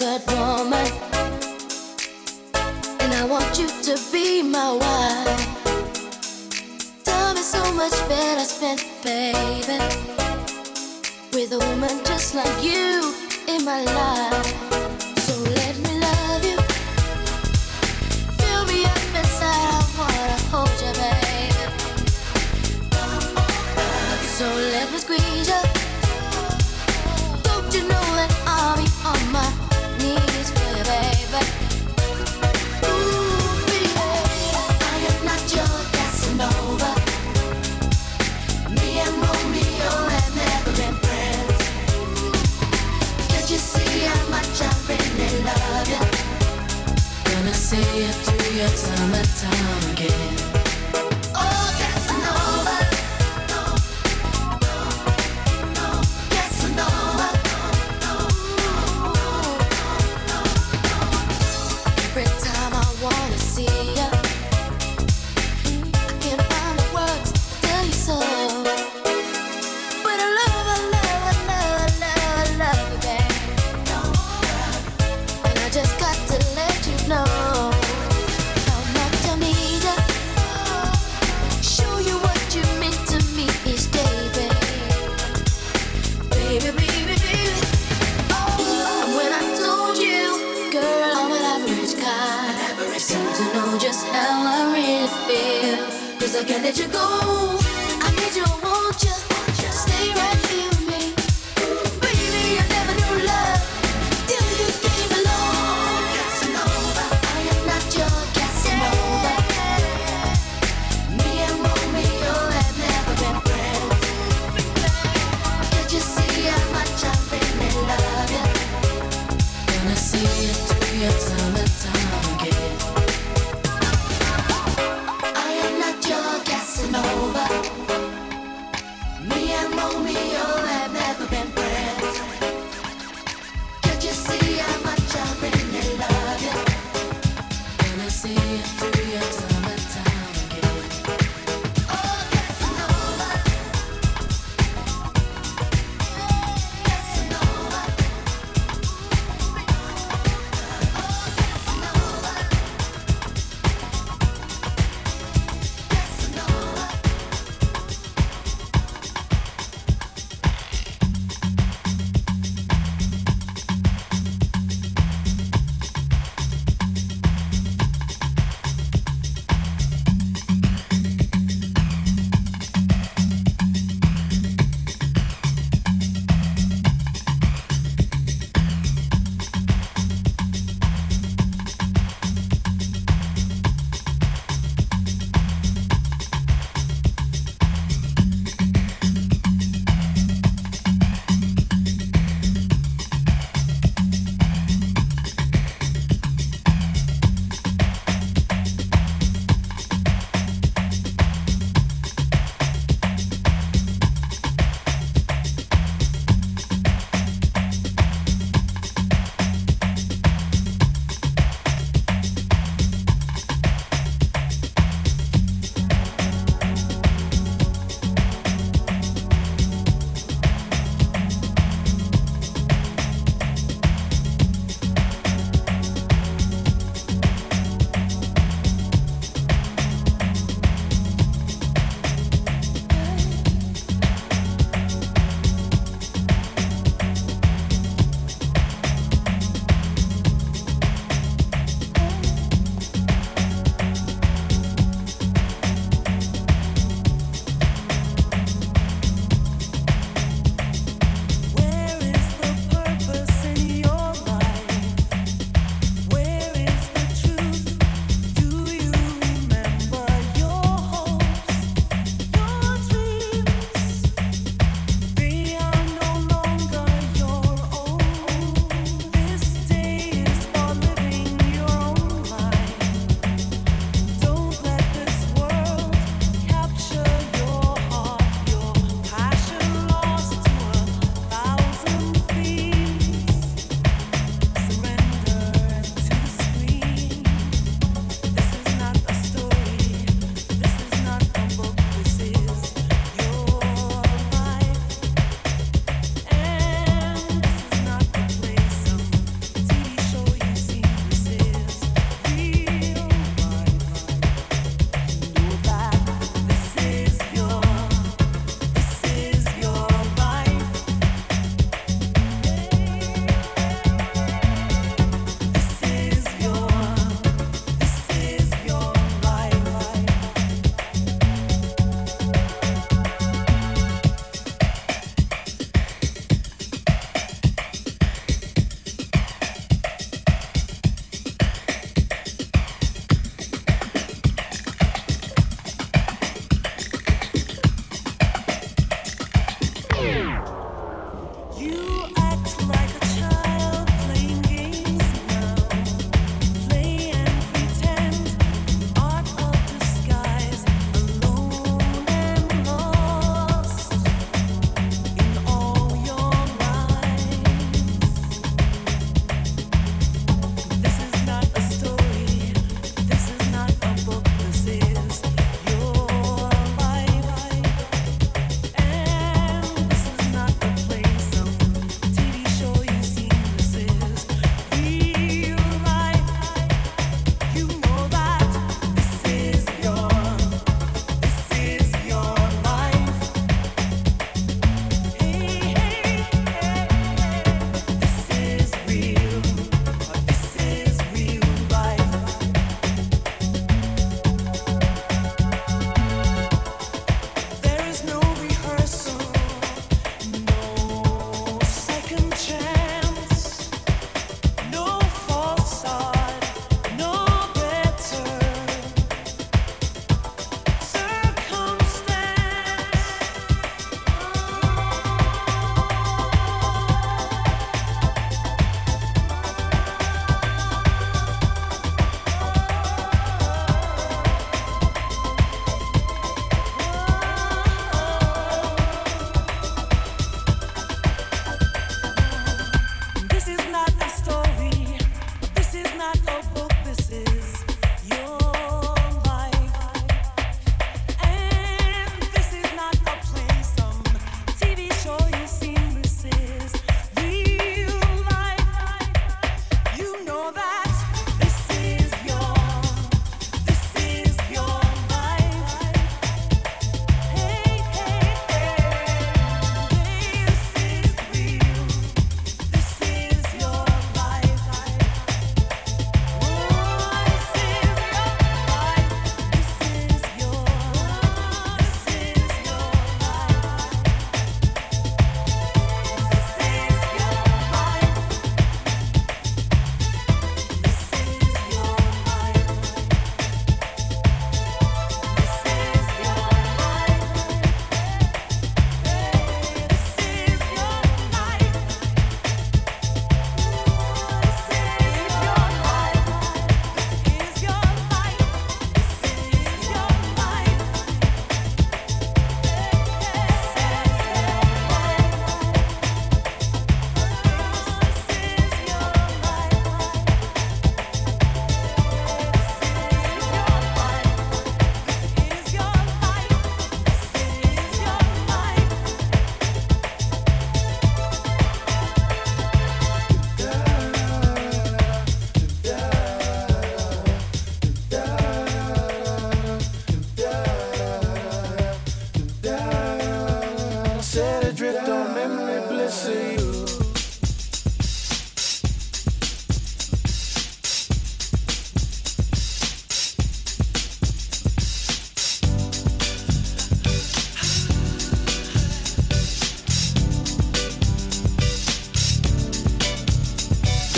good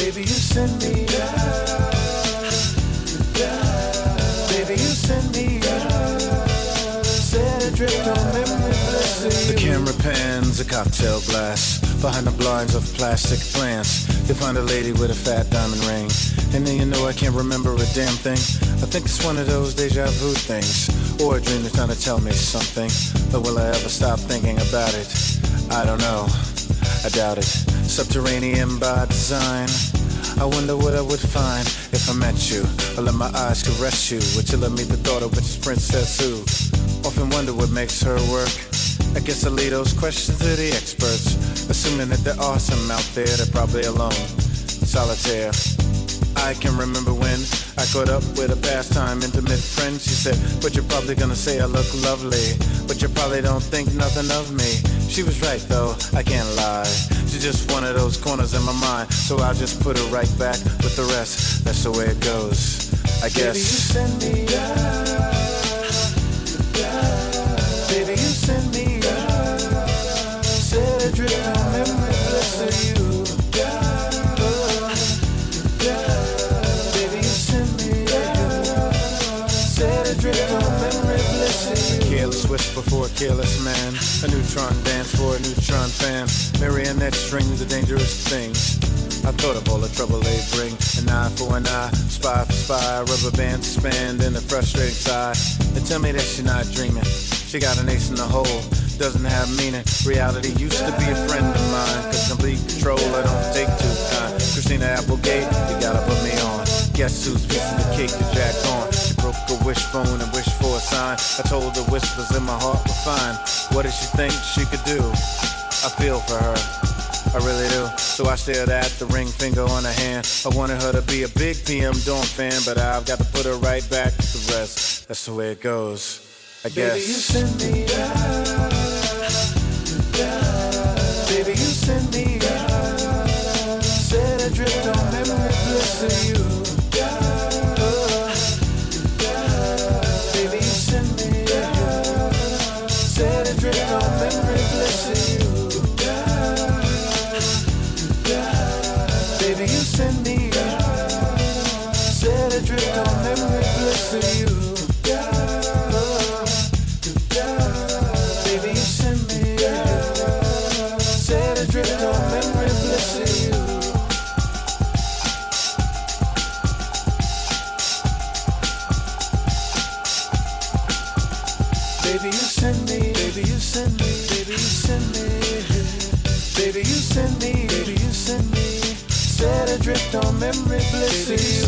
Baby, you send me Baby, you send me Set adrift on memory The camera pans a cocktail glass. Behind the blinds of plastic plants You find a lady with a fat diamond ring. And then you know I can't remember a damn thing. I think it's one of those deja vu things. Or a dream that's trying to tell me something. But will I ever stop thinking about it? I don't know, I doubt it Subterranean by design. I wonder what I would find if I met you. I let my eyes caress you. Would you let me the daughter, which is Princess who Often wonder what makes her work? I guess I leave those questions to the experts Assuming that there are some out there They're probably alone. Solitaire I can remember when I caught up with a pastime intimate friend. She said but you're probably gonna say I look lovely But you probably don't think nothing of me. She was right though, I can't lie. She's just one of those corners in my mind So I'll just put her right back with the rest. That's the way it goes I guess Baby, you send me Baby, For a careless man. A neutron dance for a neutron fan. Marionette strings are dangerous things. I thought of all the trouble they bring. An eye for an eye, spy for spy. Rubber band to spand in a frustrating sigh. They tell me that she's not dreaming. She got an ace in the hole. Doesn't have meaning. Reality used to be a friend of mine. Cause complete control I don't take too kind. Christina Applegate, you gotta put me on. Guess who's piece the cake is Jack on a wishbone and wish for a sign. I told her whispers in my heart were fine. What did she think she could do? I feel for her. I really do. So I stared at the ring finger on her hand. I wanted her to be a big PM Dawn fan but I've got to put her right back to the rest. That's the way it goes I guess Baby, you send me adrift on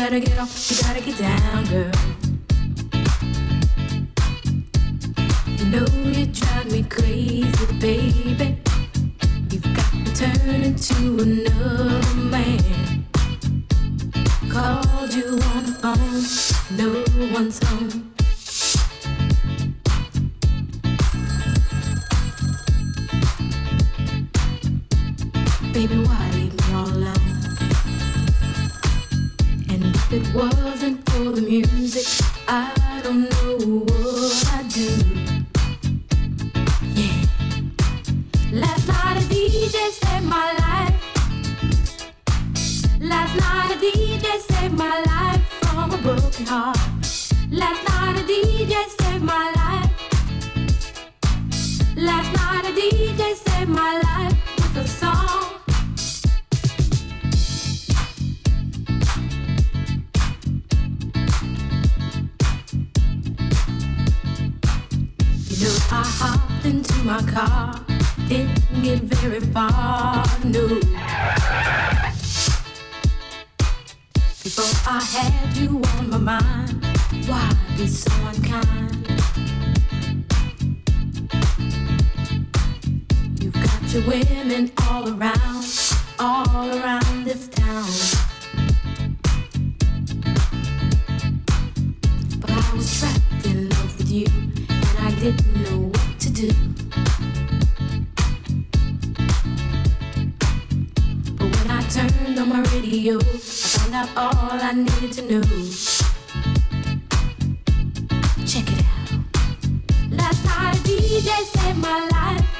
gotta get off, all around, all around this town. But I was trapped in love with you, and I didn't know what to do. But when I turned on my radio, I found out all I needed to know. Check it out. Last night a DJ saved my life.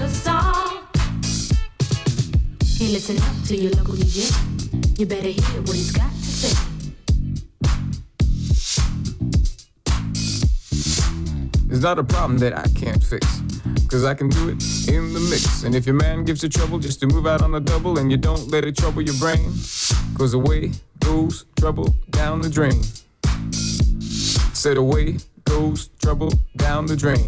a song. Hey, listen up to your local DJ. You better hear what he's got to say. It's not a problem that I can't fix. Cause I can do it in the mix. And if your man gives you trouble just to move out on the double and you don't let it trouble your brain, cause away goes trouble down the drain. Said away goes trouble down the drain.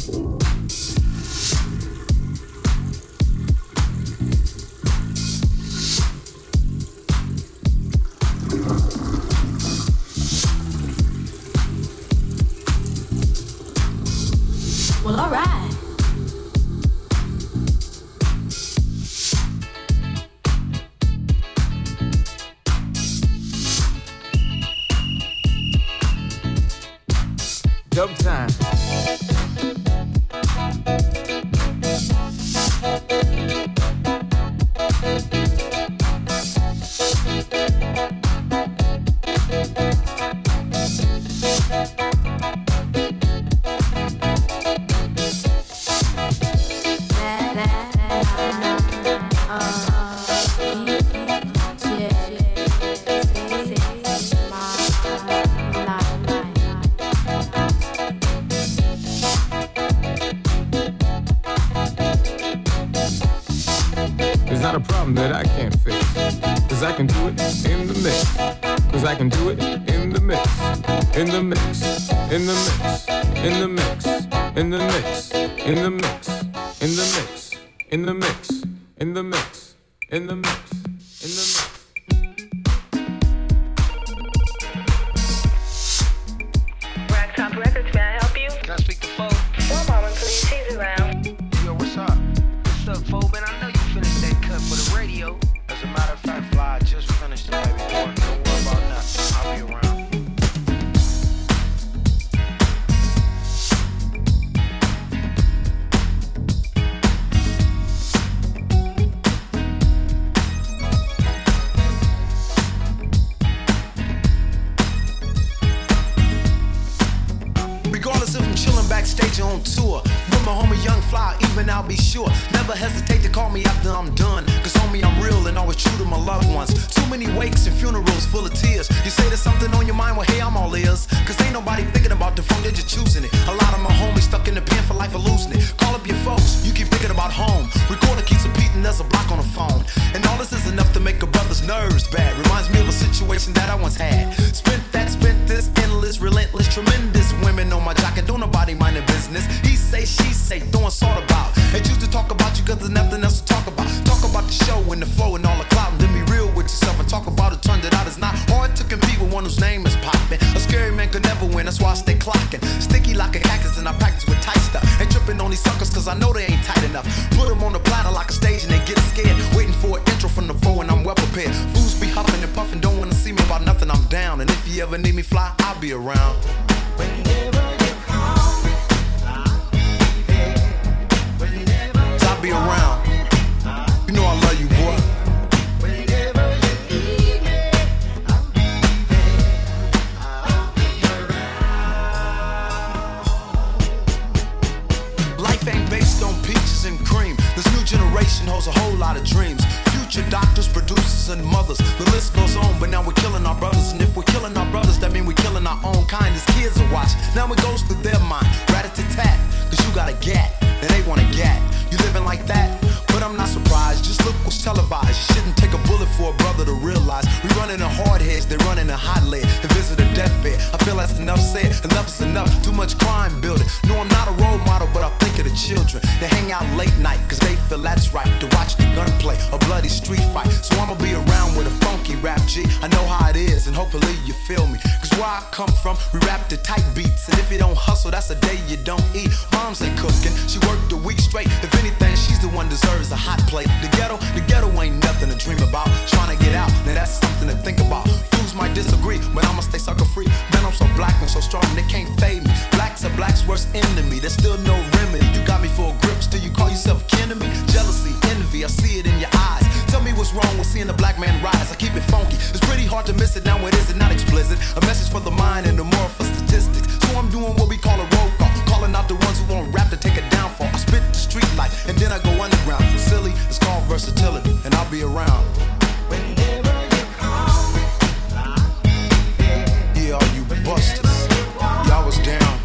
no remedy. You got me for a grip, still you call yourself kin to me. Jealousy, envy, I see it in your eyes. Tell me what's wrong with seeing a black man rise. I keep it funky. It's pretty hard to miss it. Now it isn't not explicit. A message for the mind and the moral for statistics. So I'm doing what we call a roll call. Calling out the ones who won't rap to take a downfall. I spit the street life and then I go underground. It's silly, it's called versatility, and I'll be around. Yeah, all you busters, y'all was down.